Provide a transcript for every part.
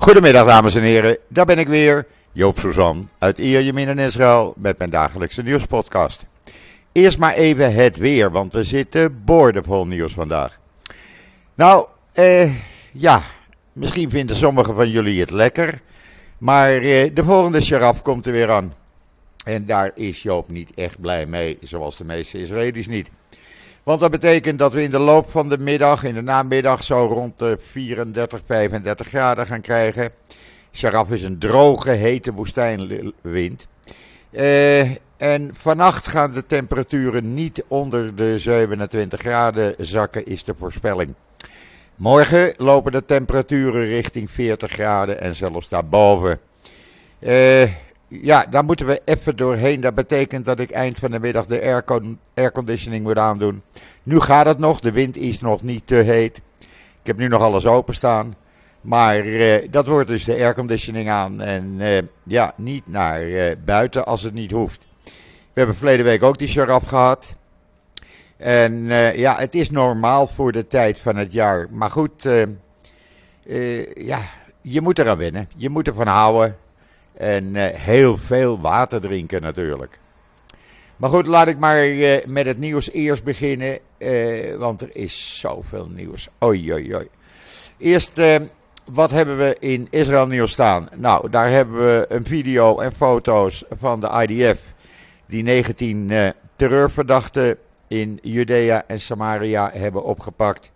Goedemiddag dames en heren, daar ben ik weer, Joop Suzan uit Ierjemien in Israël met mijn dagelijkse nieuwspodcast. Eerst maar even het weer, want we zitten boordevol nieuws vandaag. Nou, eh, ja, misschien vinden sommigen van jullie het lekker, maar eh, de volgende sharaf komt er weer aan. En daar is Joop niet echt blij mee, zoals de meeste Israëli's niet. Want dat betekent dat we in de loop van de middag, in de namiddag, zo rond de 34, 35 graden gaan krijgen. Sharaf is een droge, hete woestijnwind. Eh, en vannacht gaan de temperaturen niet onder de 27 graden zakken, is de voorspelling. Morgen lopen de temperaturen richting 40 graden en zelfs daarboven. Eh, ja, daar moeten we even doorheen. Dat betekent dat ik eind van de middag de airconditioning moet aandoen. Nu gaat het nog, de wind is nog niet te heet. Ik heb nu nog alles openstaan. Maar eh, dat wordt dus de airconditioning aan. En eh, ja, niet naar eh, buiten als het niet hoeft. We hebben verleden week ook die sharaf gehad. En ja, het is normaal voor de tijd van het jaar. Maar goed, ja, je moet eraan wennen. Je moet ervan houden. En eh, heel veel water drinken natuurlijk. Maar goed, laat ik maar eh, met het nieuws eerst beginnen. eh, want er is zoveel nieuws. Oei, oei, oei. Eerst, wat hebben we in Israël nieuws staan? Nou, daar hebben we een video en foto's van de IDF. Die 19 eh, terreurverdachten in Judea en Samaria hebben opgepakt.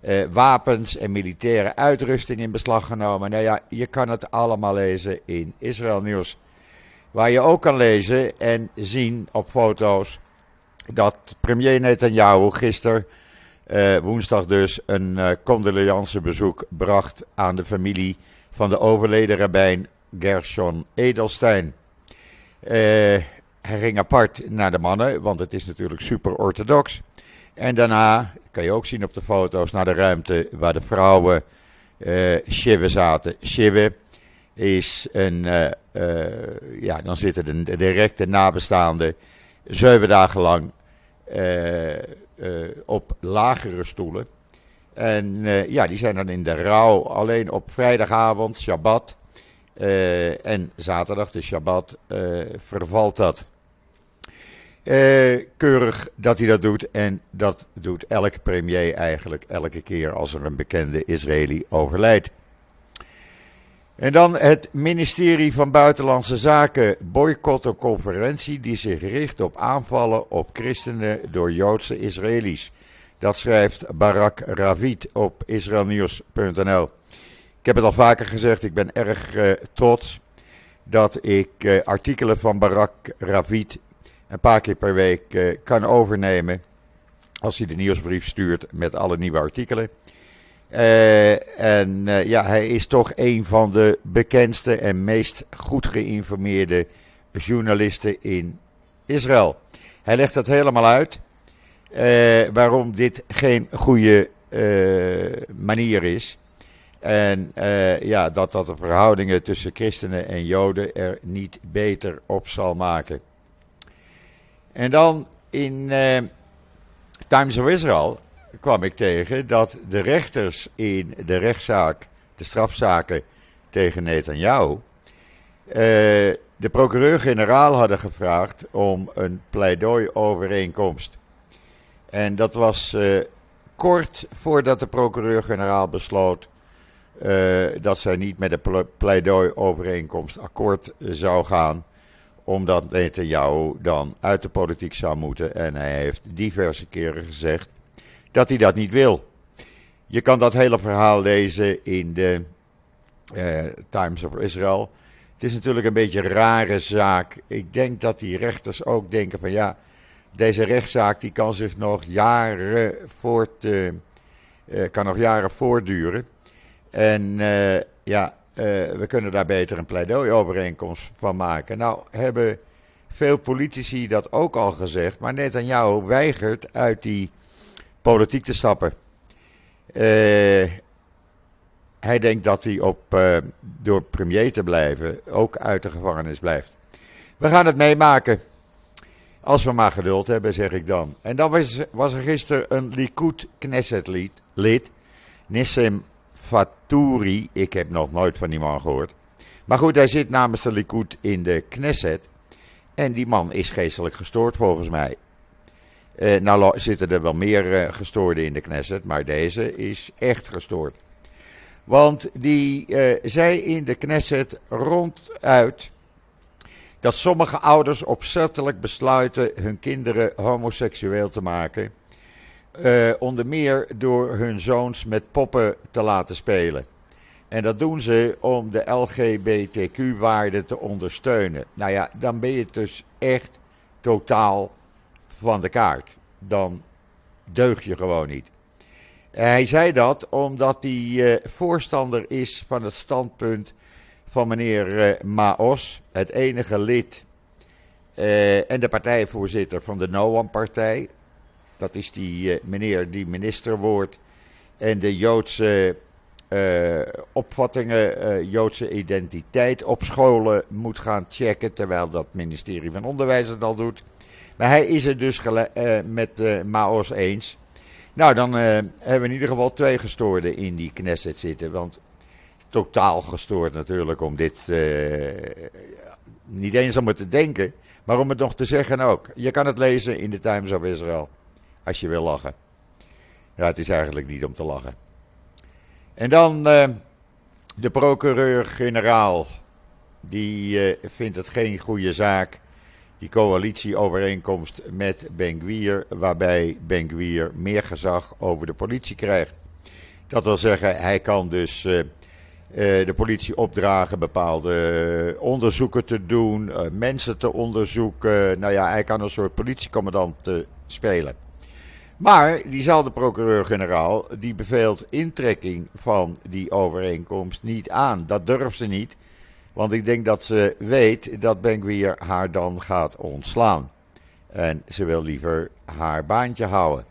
Eh, wapens en militaire uitrusting in beslag genomen. Nou ja, je kan het allemaal lezen in Israël Nieuws. Waar je ook kan lezen en zien op foto's dat premier Netanyahu gisteren, eh, woensdag dus, een eh condoleancebezoek bracht aan de familie van de overleden rabbijn Gershon Edelstein. Hij ging apart naar de mannen, want het is natuurlijk super orthodox. En daarna, kan je ook zien op de foto's, naar de ruimte waar de vrouwen shiva zaten. Shiva is een, eh, eh, ja, dan zitten de directe nabestaanden zeven dagen lang op lagere stoelen. En ja, die zijn dan in de rouw alleen op vrijdagavond, Shabbat en zaterdag, de Shabbat, eh, vervalt dat. Eh, keurig dat hij dat doet. En dat doet elke premier eigenlijk elke keer als er een bekende Israëli overlijdt. En dan het ministerie van Buitenlandse Zaken boycott een conferentie die zich richt op aanvallen op christenen door Joodse Israëli's. Dat schrijft Barak Ravid op israelnieuws.nl. Ik heb het al vaker gezegd, ik ben erg eh, trots dat ik eh, artikelen van Barak Ravid een paar keer per week eh, kan overnemen. Als hij de nieuwsbrief stuurt met alle nieuwe artikelen. Eh, en eh, ja, hij is toch een van de bekendste en meest goed geïnformeerde journalisten in Israël. Hij legt dat helemaal uit. waarom dit geen goede manier is. En ja, dat dat de verhoudingen tussen christenen en joden er niet beter op zal maken. En dan in eh, Times of Israel kwam ik tegen dat de rechters in de rechtszaak, de strafzaken tegen Netanyahu, eh, de procureur-generaal hadden gevraagd om een pleidooi-overeenkomst. En dat was eh, kort voordat de procureur-generaal besloot dat zij niet met de ple- pleidooi-overeenkomst akkoord zou gaan omdat Netanyahu dan uit de politiek zou moeten. En hij heeft diverse keren gezegd dat hij dat niet wil. Je kan dat hele verhaal lezen in de eh, Times of Israel. Het is natuurlijk een beetje een rare zaak. Ik denk dat die rechters ook denken van ja, deze rechtszaak die kan zich nog jaren voort, eh, kan nog jaren voortduren. En ja, we kunnen daar beter een pleidooi-overeenkomst van maken. Nou, hebben veel politici dat ook al gezegd, maar Netanyahu weigert uit die politiek te stappen. Eh, hij denkt dat hij op, eh, door premier te blijven ook uit de gevangenis blijft. We gaan het meemaken. Als we maar geduld hebben, zeg ik dan. En dan was, was er gisteren een Likud Knesset lid, lid Nissim Fatouri. Ik heb nog nooit van die man gehoord. Maar goed, hij zit namens de Likud in de Knesset. En die man is geestelijk gestoord volgens mij. Uh, nou zitten er wel meer uh, gestoorden in de Knesset, maar deze is echt gestoord. Want die uh, zei in de Knesset ronduit dat sommige ouders opzettelijk besluiten hun kinderen homoseksueel te maken. Onder meer door hun zoons met poppen te laten spelen. En dat doen ze om de LGBTQ-waarden te ondersteunen. Nou ja, dan ben je dus echt totaal van de kaart. Dan deug je gewoon niet. Hij zei dat omdat hij uh, voorstander is van het standpunt van meneer uh, Maos, het enige lid uh, en de partijvoorzitter van de Noam-partij. Dat is die meneer die minister wordt en de Joodse opvattingen, Joodse identiteit op scholen moet gaan checken, terwijl dat ministerie van Onderwijs het al doet. Maar hij is het dus uh, met Maos eens. Nou, dan hebben we in ieder geval twee gestoorden in die Knesset zitten. Want totaal gestoord natuurlijk om dit niet eens om het te denken, maar om het nog te zeggen ook. Je kan het lezen in de Times of Israel, als je wil lachen. Ja, het is eigenlijk niet om te lachen. En dan de procureur-generaal. Die vindt het geen goede zaak die coalitieovereenkomst met Ben waarbij Ben meer gezag over de politie krijgt. Dat wil zeggen, hij kan dus uh, de politie opdragen bepaalde onderzoeken te doen, mensen te onderzoeken. Nou ja, hij kan een soort politiecommandant spelen. Maar diezelfde procureur-generaal die beveelt intrekking van die overeenkomst niet aan. Dat durft ze niet. Want ik denk dat ze weet dat Benguier haar dan gaat ontslaan. En ze wil liever haar baantje houden.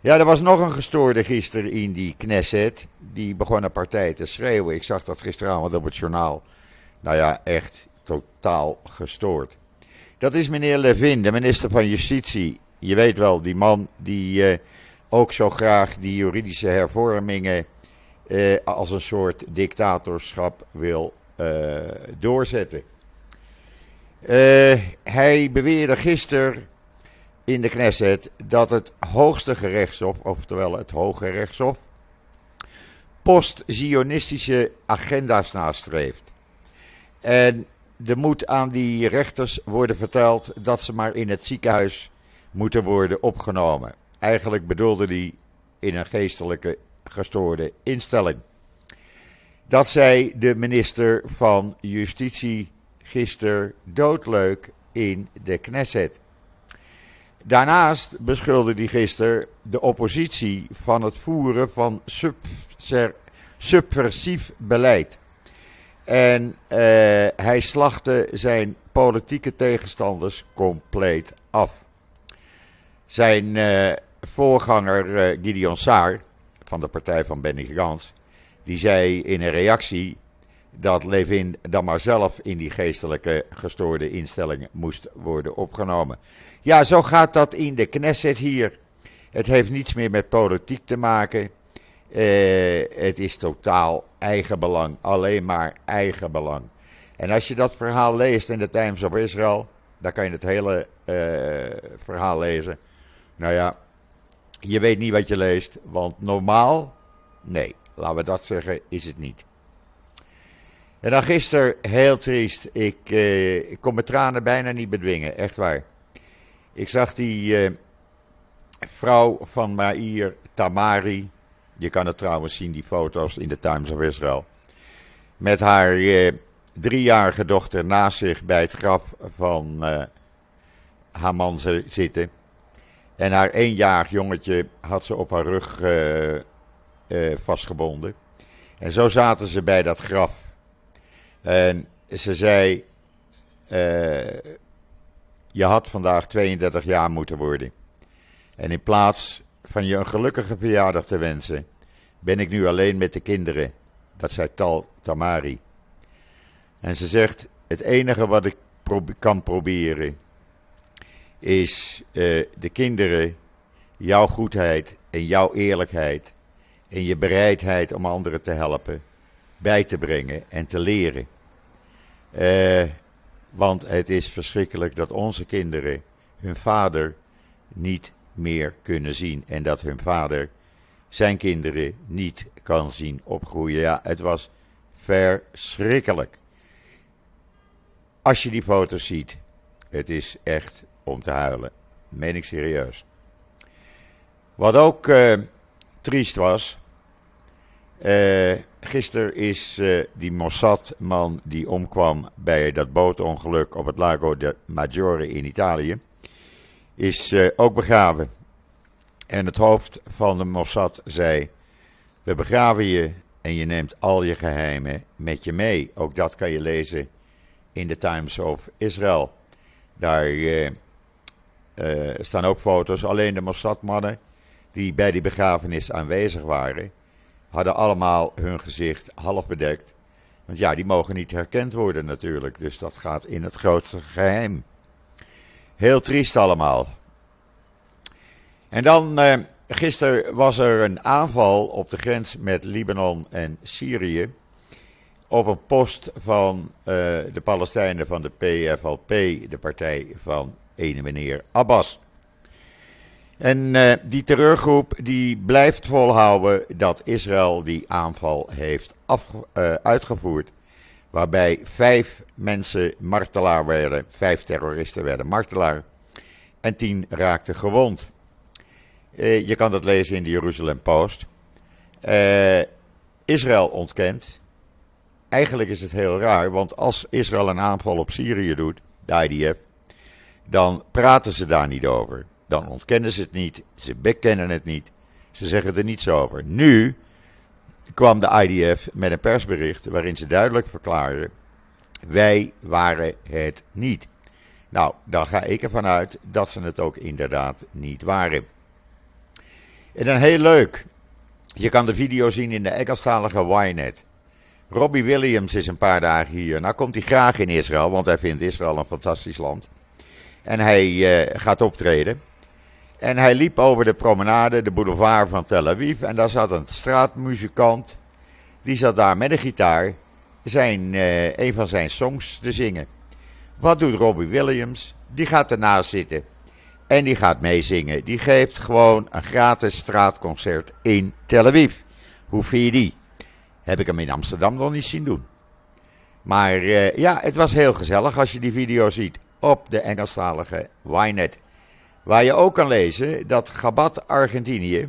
Ja, er was nog een gestoorde gisteren in die Knesset. Die begon een partij te schreeuwen. Ik zag dat gisteravond op het journaal. Nou ja, echt totaal gestoord. Dat is meneer Levin, de minister van Justitie. Je weet wel, die man die uh, ook zo graag die juridische hervormingen uh, als een soort dictatorschap wil uh, doorzetten. Hij beweerde gisteren in de Knesset dat het hoogste gerechtshof, oftewel het Hoge Rechtshof, post-Zionistische agenda's nastreeft. En er moet aan die rechters worden verteld dat ze maar in het ziekenhuis moeten worden opgenomen. Eigenlijk bedoelde hij in een geestelijke gestoorde instelling. Dat zei de minister van Justitie gisteren doodleuk in de Knesset. Daarnaast beschuldigde hij gisteren de oppositie van het voeren van subversief beleid. En uh, hij slachtte zijn politieke tegenstanders compleet af. Zijn uh, voorganger uh, Gideon Saar van de partij van Benny Gans die zei in een reactie dat Levin dan maar zelf in die geestelijke gestoorde instellingen moest worden opgenomen. Ja, zo gaat dat in de Knesset hier. Het heeft niets meer met politiek te maken. Uh, het is totaal eigenbelang, alleen maar eigenbelang. En als je dat verhaal leest in de Times of Israel, dan kan je het hele verhaal lezen. Nou ja, je weet niet wat je leest, want normaal, nee. Laten we dat zeggen, is het niet. En dan gisteren, heel triest. Ik, eh, ik kon mijn tranen bijna niet bedwingen, echt waar. Ik zag die eh, vrouw van Maïr Tamari. Je kan het trouwens zien, die foto's in de Times of Israel. Met haar eh, driejarige dochter naast zich bij het graf van eh, haar man zitten. En haar eenjarig jongetje had ze op haar rug eh, uh, vastgebonden. En zo zaten ze bij dat graf. En ze zei: uh, Je had vandaag 32 jaar moeten worden. En in plaats van je een gelukkige verjaardag te wensen, ben ik nu alleen met de kinderen. Dat zei Tal Tamari. En ze zegt: Het enige wat ik kan proberen is uh, de kinderen, jouw goedheid en jouw eerlijkheid en je bereidheid om anderen te helpen bij te brengen en te leren. Uh, want het is verschrikkelijk dat onze kinderen hun vader niet meer kunnen zien. En dat hun vader zijn kinderen niet kan zien opgroeien. Ja, het was verschrikkelijk. Als je die foto's ziet, het is echt om te huilen. Meen ik serieus. Wat ook uh, triest was. Uh, gisteren is uh, die Mossad-man die omkwam bij dat bootongeluk op het Lago de Maggiore in Italië. Is ook begraven. En het hoofd van de Mossad zei: We begraven je en je neemt al je geheimen met je mee. Ook dat kan je lezen in de Times of Israel. Daar uh, uh, staan ook foto's. Alleen de Mossad-mannen die bij die begrafenis aanwezig waren, hadden allemaal hun gezicht half bedekt. Want ja, die mogen niet herkend worden natuurlijk. Dus dat gaat in het grootste geheim. Heel triest allemaal. En dan, uh, gisteren was er een aanval op de grens met Libanon en Syrië. Op een post van uh, de Palestijnen van de PFLP, de partij van ene meneer Abbas. En uh, die terreurgroep die blijft volhouden dat Israël die aanval heeft af, uh, uitgevoerd. Waarbij vijf mensen martelaar werden, vijf terroristen werden martelaar. En tien raakten gewond. Uh, je kan dat lezen in de Jeruzalem Post. Israël ontkent. Eigenlijk is het heel raar, want als Israël een aanval op Syrië doet, de IDF, dan praten ze daar niet over. Dan ontkennen ze het niet, ze bekennen het niet, ze zeggen er niets over. Nu kwam de IDF met een persbericht waarin ze duidelijk verklaren: wij waren het niet. Nou, dan ga ik ervan uit dat ze het ook inderdaad niet waren. En dan heel leuk. Je kan de video zien in de Engelstalige Ynet. Robbie Williams is een paar dagen hier. Nou komt hij graag in Israël, want hij vindt Israël een fantastisch land. En hij uh, gaat optreden. En hij liep over de promenade, de boulevard van Tel Aviv. En daar zat een straatmuzikant. Die zat daar met een gitaar zijn, uh, een van zijn songs te zingen. Wat doet Robbie Williams? Die gaat ernaast zitten. En die gaat meezingen. Die geeft gewoon een gratis straatconcert in Tel Aviv. Hoe vind je die? Heb ik hem in Amsterdam nog niet zien doen. Maar uh, ja, het was heel gezellig als je die video ziet op de Engelstalige Ynet. Waar je ook kan lezen dat Gabat Argentinië,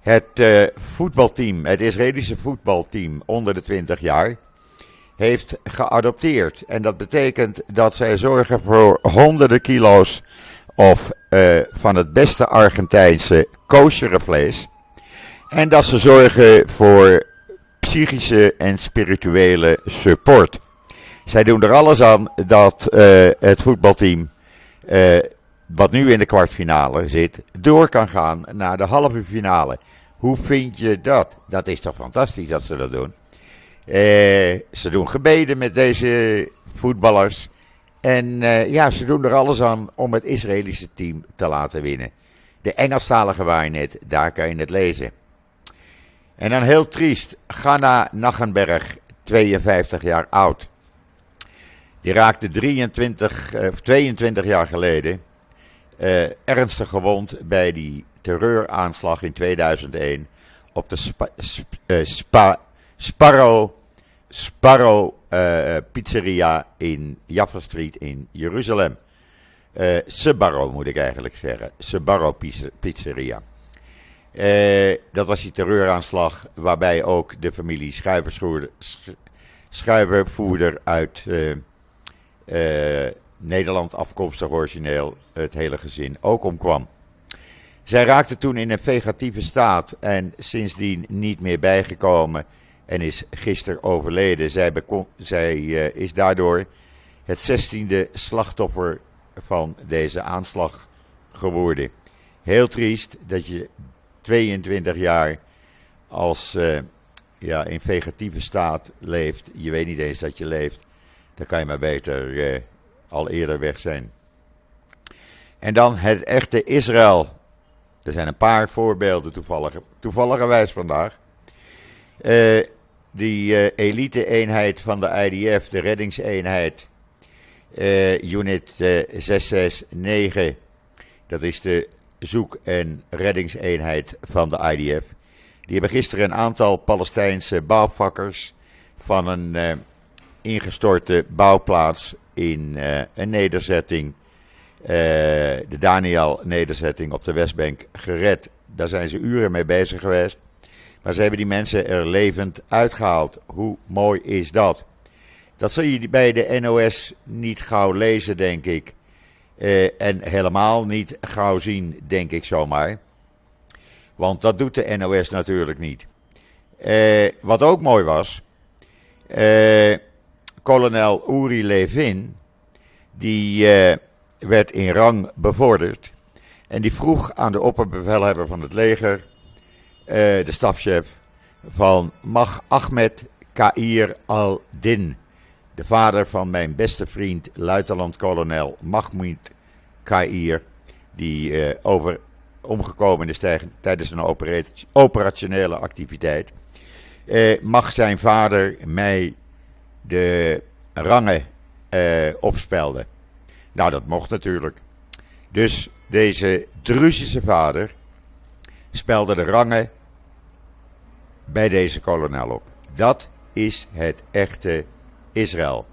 het uh, voetbalteam, het Israëlische voetbalteam onder de 20 jaar, heeft geadopteerd. En dat betekent dat zij zorgen voor honderden kilo's of uh, van het beste Argentijnse koosjere vlees. En dat ze zorgen voor psychische en spirituele support. Zij doen er alles aan dat uh, het voetbalteam, uh, wat nu in de kwartfinale zit, door kan gaan naar de halve finale. Hoe vind je dat? Dat is toch fantastisch dat ze dat doen. Uh, ze doen gebeden met deze voetballers. En ja, ze doen er alles aan om het Israëlische team te laten winnen. De Engelstalige waarheid, daar kan je het lezen. En dan heel triest, Ganna Nachenberg, 52 jaar oud. Die raakte 23, uh, 22 jaar geleden uh, ernstig gewond bij die terreuraanslag in 2001 op de Spa, uh, Spa, Sparrow, Sparrow Pizzeria in Jaffa Street in Jeruzalem. Uh, moet ik eigenlijk zeggen. Sbarro Pizzeria. Dat was die terreuraanslag waarbij ook de familie Schuivervoerder uit Nederland afkomstig origineel, het hele gezin, ook omkwam. Zij raakte toen in een vegetieve staat en sindsdien niet meer bijgekomen en is gisteren overleden. Zij, zij uh, is daardoor het zestiende slachtoffer van deze aanslag geworden. Heel triest dat je 22 jaar als uh, ja, in vegetieve staat leeft. Je weet niet eens dat je leeft. Dan kan je maar beter uh, al eerder weg zijn. En dan het echte Israël. Er zijn een paar voorbeelden toevallig, toevalligerwijs vandaag. Uh, die uh, elite-eenheid van de IDF, de reddingseenheid, uh, unit 669, dat is de zoek- en reddingseenheid van de IDF. Die hebben gisteren een aantal Palestijnse bouwvakkers van een ingestorte bouwplaats in een nederzetting eh, de Daniel-nederzetting op de Westbank gered. Daar zijn ze uren mee bezig geweest. Maar ze hebben die mensen er levend uitgehaald. Hoe mooi is dat? Dat zul je bij de NOS niet gauw lezen, denk ik. Uh, en helemaal niet gauw zien, denk ik zomaar. Want dat doet de NOS natuurlijk niet. Wat ook mooi was. Uh, kolonel Uri Levin. Die werd in rang bevorderd. En die vroeg aan de opperbevelhebber van het leger, eh, de stafchef, van mag Ahmed Kair al-Din, de vader van mijn beste vriend, luitenant-kolonel Mahmoud Kair, die uh, over omgekomen is tijdens een operationele activiteit, mag zijn vader mij de rangen uh, opspelden. Nou, dat mocht natuurlijk. Dus deze Druzische vader spelde de rangen bij deze kolonel op. Dat is het echte Israël.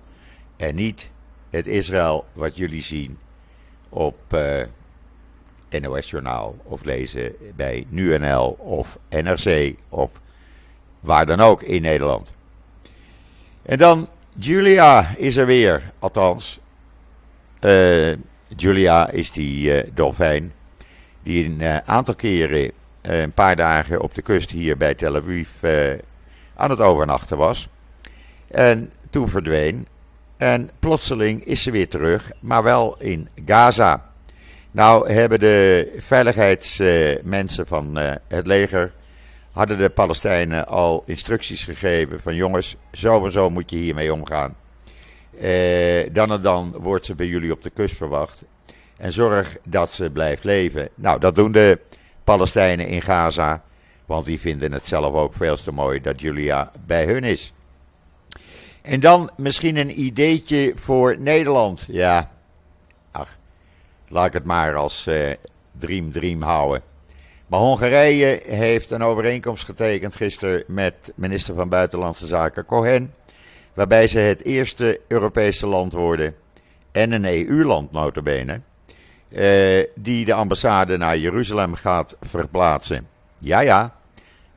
En niet het Israël wat jullie zien op eh, NOS Journaal of lezen bij NuNL of NRC of waar dan ook in Nederland. En dan Julia is er weer, althans uh, Julia is die uh, dolfijn die een uh, aantal keren een paar dagen op de kust hier bij Tel Aviv aan het overnachten was. En toen verdween. En plotseling is ze weer terug, maar wel in Gaza. Nou hebben de veiligheidsmensen van het leger hadden de Palestijnen al instructies gegeven van jongens, zo en zo moet je hiermee omgaan. Eh, dan en dan wordt ze bij jullie op de kust verwacht. En zorg dat ze blijft leven. Nou, dat doen de Palestijnen in Gaza. Want die vinden het zelf ook veel te mooi dat Julia bij hun is. En dan misschien een ideetje voor Nederland. Ja, ach, laat ik het maar als uh, dream dream houden. Maar Hongarije heeft een overeenkomst getekend gisteren met minister van Buitenlandse Zaken Cohen waarbij ze het eerste Europese land worden en een EU-land notabene, uh, die de ambassade naar Jeruzalem gaat verplaatsen. Ja, ja,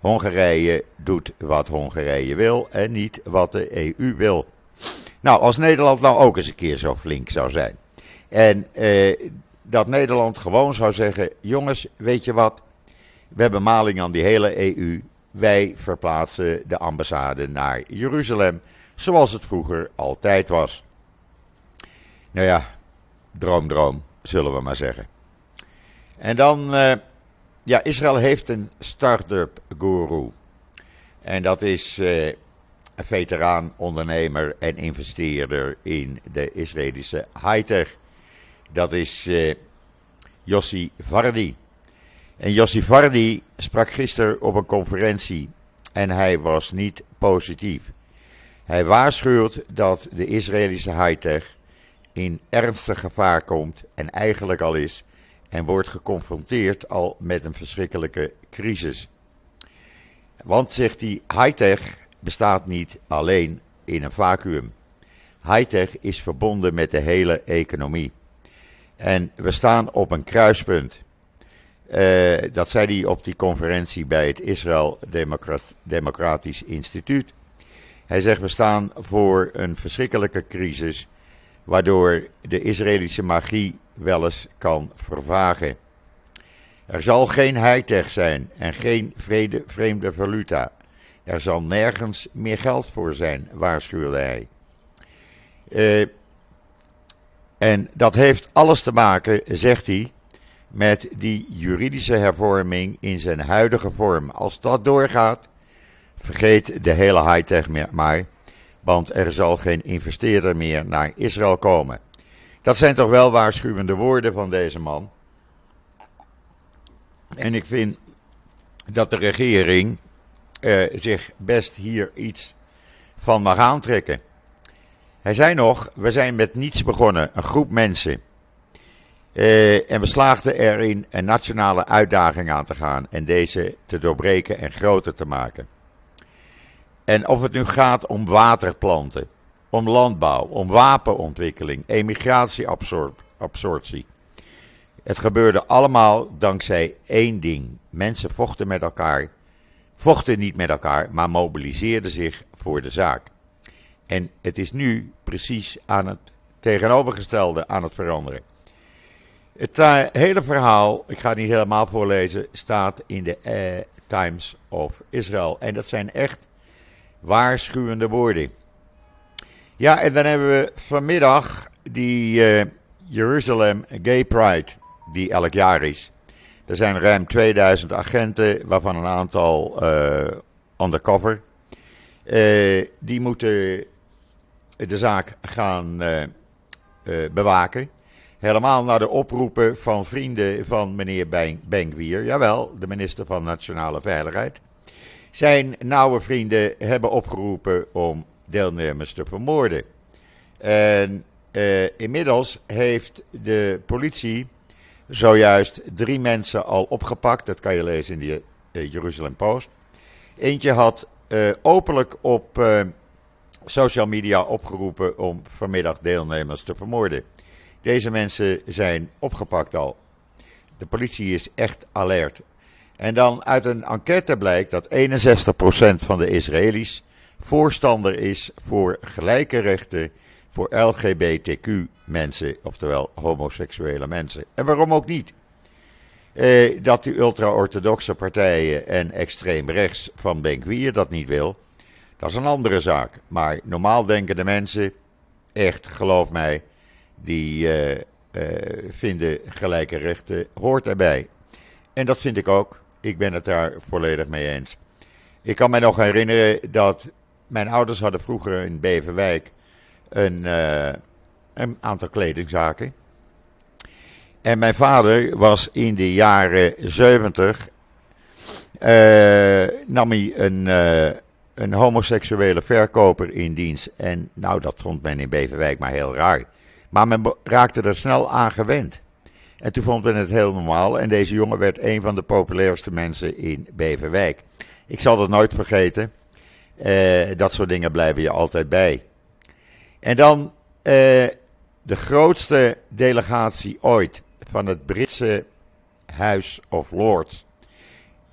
Hongarije doet wat Hongarije wil en niet wat de EU wil. Nou, als Nederland nou ook eens een keer zo flink zou zijn. En uh, dat Nederland gewoon zou zeggen: jongens, weet je wat? We hebben maling aan die hele EU. Wij verplaatsen de ambassade naar Jeruzalem zoals het vroeger altijd was. Nou ja, droom, droom, zullen we maar zeggen. En dan, uh, ja, Israël heeft een start-up guru. En dat is uh, een veteraan, ondernemer en investeerder in de Israëlische high-tech. Dat is uh, Yossi Vardi. En Yossi Vardi sprak gisteren op een conferentie en hij was niet positief. Hij waarschuwt dat de Israëlische high-tech in ernstig gevaar komt en eigenlijk al is en wordt geconfronteerd al met een verschrikkelijke crisis. Want, zegt hij, high-tech bestaat niet alleen in een vacuüm. High-tech is verbonden met de hele economie. En we staan op een kruispunt. Uh, dat zei hij op die conferentie bij het Israël Democratisch Instituut. Hij zegt we staan voor een verschrikkelijke crisis, waardoor de Israëlische magie wel eens kan vervagen. Er zal geen high-tech zijn en geen vrede, vreemde valuta. Er zal nergens meer geld voor zijn, waarschuwde hij. Uh, en dat heeft alles te maken, zegt hij, met die juridische hervorming in zijn huidige vorm. Als dat doorgaat, Vergeet de hele high-tech maar, want er zal geen investeerder meer naar Israël komen. Dat zijn toch wel waarschuwende woorden van deze man. En ik vind dat de regering uh, zich best hier iets van mag aantrekken. Hij zei nog: We zijn met niets begonnen, een groep mensen. Uh, en we slaagden erin een nationale uitdaging aan te gaan en deze te doorbreken en groter te maken. En of het nu gaat om waterplanten, om landbouw, om wapenontwikkeling, emigratieabsorptie. Het gebeurde allemaal dankzij één ding. Mensen vochten met elkaar, vochten niet met elkaar, maar mobiliseerden zich voor de zaak. En het is nu precies aan het tegenovergestelde aan het veranderen. Het uh, hele verhaal, ik ga het niet helemaal voorlezen, staat in de uh, Times of Israel. En dat zijn echt waarschuwende woorden. Ja, en dan hebben we vanmiddag die uh, Jerusalem Gay Pride, die elk jaar is. Er zijn ruim 2000 agenten, waarvan een aantal undercover. die moeten de zaak gaan bewaken. Helemaal naar de oproepen van vrienden van meneer Benkwier. Jawel, de minister van Nationale Veiligheid. Zijn nauwe vrienden hebben opgeroepen om deelnemers te vermoorden. En uh, inmiddels heeft de politie zojuist drie mensen al opgepakt. Dat kan je lezen in de uh, Jeruzalem Post. Eentje had uh, openlijk op social media opgeroepen om vanmiddag deelnemers te vermoorden. Deze mensen zijn opgepakt al. De politie is echt alert. En dan uit een enquête blijkt dat 61% van de Israëli's voorstander is voor gelijke rechten voor LGBTQ-mensen, oftewel homoseksuele mensen. En waarom ook niet? Eh, dat die ultra-orthodoxe partijen en extreem rechts van Benkwier dat niet wil, dat is een andere zaak. Maar normaal denken de mensen, echt, geloof mij, die uh, uh, vinden gelijke rechten hoort erbij. En dat vind ik ook. Ik ben het daar volledig mee eens. Ik kan me nog herinneren dat mijn ouders hadden vroeger in Beverwijk een, uh, een aantal kledingzaken. En mijn vader was in de jaren 70 nam hij een, een homoseksuele verkoper in dienst. En nou, dat vond men in Beverwijk maar heel raar. Maar men raakte er snel aan gewend. En toen vond men het heel normaal. En deze jongen werd een van de populairste mensen in Beverwijk. Ik zal dat nooit vergeten. Uh, dat soort dingen blijven je altijd bij. En dan uh, de grootste delegatie ooit van het Britse Huis of Lords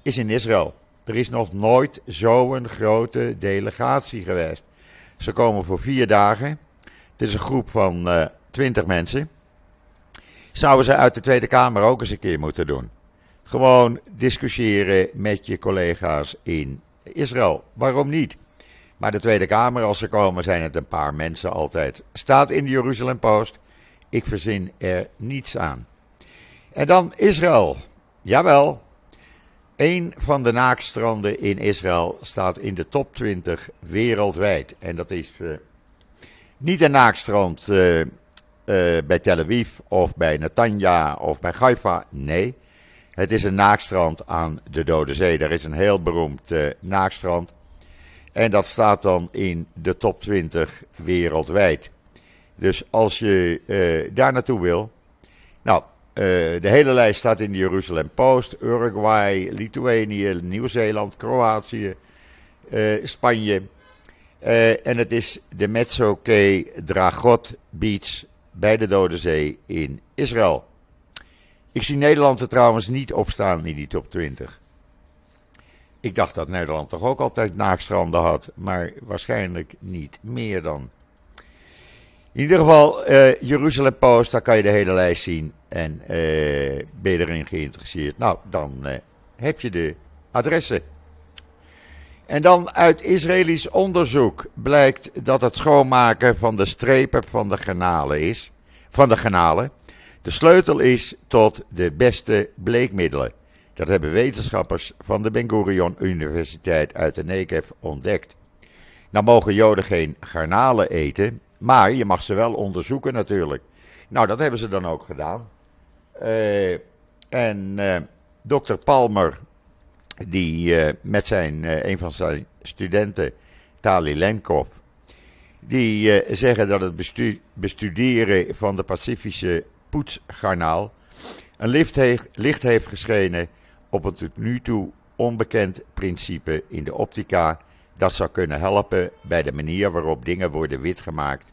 is in Israël. Er is nog nooit zo'n grote delegatie geweest. Ze komen voor vier dagen. Het is een groep van uh, 20 mensen. Zouden ze uit de Tweede Kamer ook eens een keer moeten doen. Gewoon discussiëren met je collega's in Israël. Waarom niet? Maar de Tweede Kamer, als ze komen, zijn het een paar mensen altijd. Staat in de Jeruzalem Post. Ik verzin er niets aan. En dan Israël. Jawel. Een van de naakstranden in Israël staat in de top 20 wereldwijd. En dat is uh, niet een naakstrand uh, uh, bij Tel Aviv of bij Netanya of bij Haifa. Nee, het is een naakstrand aan de Dode Zee. Er is een heel beroemd uh, naakstrand. En dat staat dan in de top 20 wereldwijd. Dus als je uh, daar naartoe wil. Nou, de hele lijst staat in de Jeruzalem Post. Uruguay, Litouwenië, Nieuw-Zeeland, Kroatië, Spanje. en het is de Metsoke Dragot Beach bij de Dode Zee in Israël. Ik zie Nederland er trouwens niet opstaan in die top 20. Ik dacht dat Nederland toch ook altijd naakstranden had, maar waarschijnlijk niet meer dan. In ieder geval, uh, Jeruzalem Post, daar kan je de hele lijst zien. En uh, ben je erin geïnteresseerd? Nou, dan uh, heb je de adressen. En dan uit Israëlisch onderzoek blijkt dat het schoonmaken van de strepen van de granalen is. Van de granalen. De sleutel is tot de beste bleekmiddelen. Dat hebben wetenschappers van de Ben Gurion Universiteit uit de Negev ontdekt. Nou mogen Joden geen garnalen eten, maar je mag ze wel onderzoeken natuurlijk. Nou, dat hebben ze dan ook gedaan. Uh, en uh, Dr. Palmer, die met zijn, een van zijn studenten, Tali Lenkov, die zeggen dat het bestuderen van de Pacifische poetsgarnaal een licht heeft, licht heeft geschenen op een tot nu toe onbekend principe in de optica. Dat zou kunnen helpen bij de manier waarop dingen worden wit gemaakt.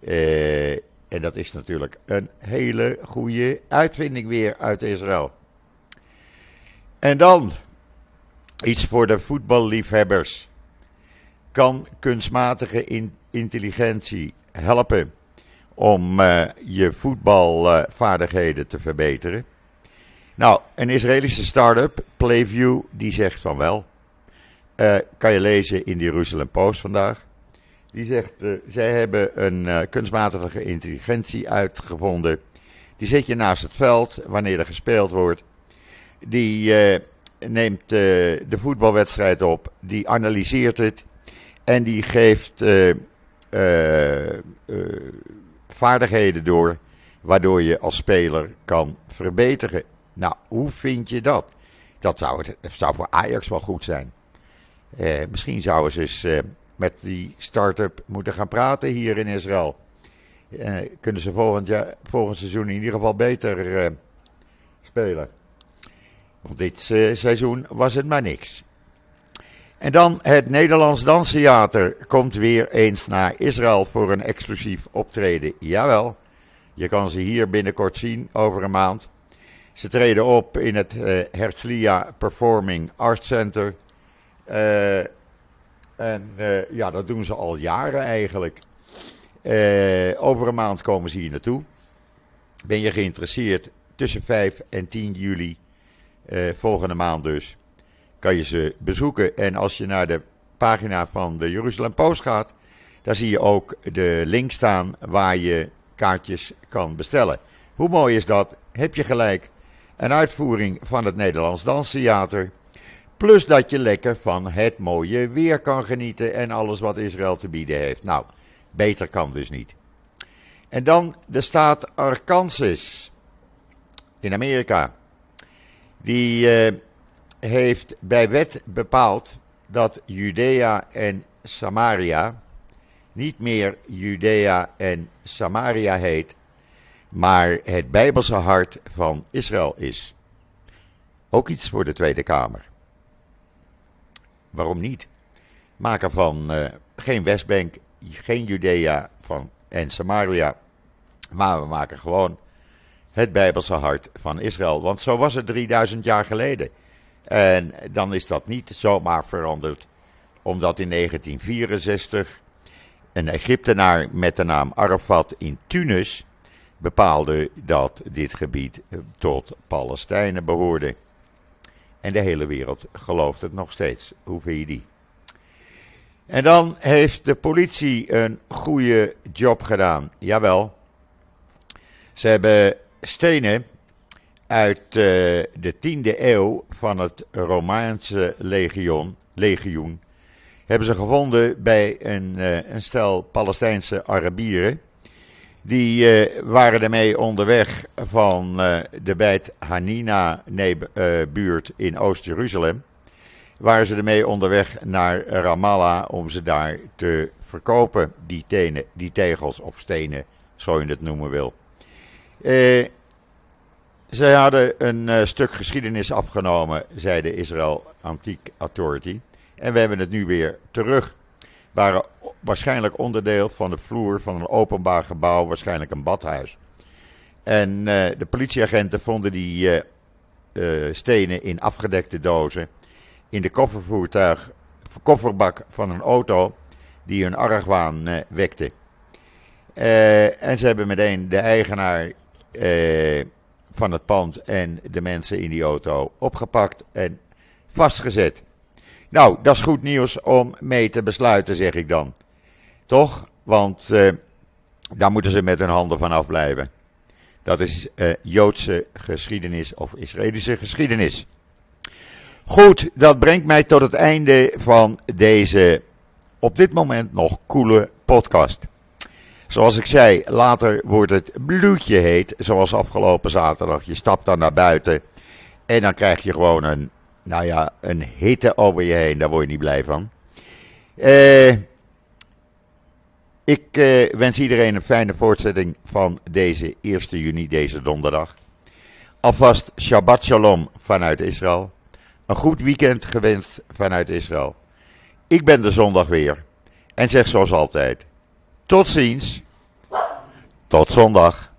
Eh, en dat is natuurlijk een hele goede uitvinding weer uit Israël. En dan iets voor de voetballiefhebbers. Kan kunstmatige intelligentie helpen om uh, je voetbalvaardigheden te verbeteren? Nou, een Israëlische start-up, Playview, die zegt van wel. Uh, kan je lezen in de Jeruzalem Post vandaag. Die zegt, uh, zij hebben een kunstmatige intelligentie uitgevonden. Die zet je naast het veld wanneer er gespeeld wordt. Die neemt de voetbalwedstrijd op. Die analyseert het. En die geeft vaardigheden door. Waardoor je als speler kan verbeteren. Nou, hoe vind je dat? Dat zou, het, zou voor Ajax wel goed zijn. Eh, misschien zouden ze eens eh, met die start-up moeten gaan praten hier in Israël. Eh, kunnen ze volgend, jaar, volgend seizoen in ieder geval beter eh, spelen. Want dit eh, seizoen was het maar niks. En dan het Nederlands Danstheater komt weer eens naar Israël voor een exclusief optreden. Jawel, je kan ze hier binnenkort zien over een maand. Ze treden op in het uh, Herzliya Performing Arts Center. Uh, en ja, dat doen ze al jaren eigenlijk. over een maand komen ze hier naartoe. Ben je geïnteresseerd tussen 5 en 10 juli, volgende maand dus, kan je ze bezoeken. En als je naar de pagina van de Jeruzalem Post gaat, daar zie je ook de link staan waar je kaartjes kan bestellen. Hoe mooi is dat? Heb je gelijk een uitvoering van het Nederlands Danstheater. Plus dat je lekker van het mooie weer kan genieten en alles wat Israël te bieden heeft. Nou, beter kan dus niet. En dan de staat Arkansas in Amerika. Die eh, heeft bij wet bepaald dat Judea en Samaria niet meer Judea en Samaria heet, maar het Bijbelse hart van Israël is. Ook iets voor de Tweede Kamer. Waarom niet? Maken van uh, geen Westbank, geen Judea van, en Samaria, maar we maken gewoon het Bijbelse hart van Israël. Want zo was het 3000 jaar geleden. En dan is dat niet zomaar veranderd, omdat in 1964 een Egyptenaar met de naam Arafat in Tunis bepaalde dat dit gebied eh, tot Palestijnen behoorde. En de hele wereld gelooft het nog steeds. Hoe vind je die? En dan heeft de politie een goede job gedaan. Jawel. Ze hebben stenen uit uh, de 10e eeuw van het Romaanse legioen, legioen hebben ze gevonden bij een, uh, een stel Palestijnse Arabieren. Die uh, waren ermee onderweg van de Beit Hanina-buurt in Oost-Jeruzalem. Waren ze ermee onderweg naar Ramallah om ze daar te verkopen, die, tenen, die tegels of stenen, zo je het noemen wil. Uh, zij hadden een stuk geschiedenis afgenomen, zei de Israel Antique Authority. En we hebben het nu weer terug waren waarschijnlijk onderdeel van de vloer van een openbaar gebouw, waarschijnlijk een badhuis. En uh, de politieagenten vonden die uh, stenen in afgedekte dozen in de koffervoertuig, kofferbak van een auto die hun argwaan wekte. en ze hebben meteen de eigenaar van het pand en de mensen in die auto opgepakt en vastgezet. Nou, dat is goed nieuws om mee te besluiten, zeg ik dan. Toch? Want uh, daar moeten ze met hun handen van afblijven. Dat is uh, Joodse geschiedenis of Israëlische geschiedenis. Goed, dat brengt mij tot het einde van deze op dit moment nog coole podcast. Zoals ik zei, later wordt het bloedje heet, zoals afgelopen zaterdag. Je stapt dan naar buiten En dan krijg je gewoon een, nou ja, een hitte over je heen. Daar word je niet blij van. Eh, ik eh, wens iedereen een fijne voortzetting van deze 1 juni, deze donderdag. Alvast Shabbat Shalom vanuit Israël. Een goed weekend gewenst vanuit Israël. Ik ben de zondag weer. En zeg zoals altijd: tot ziens. Tot zondag.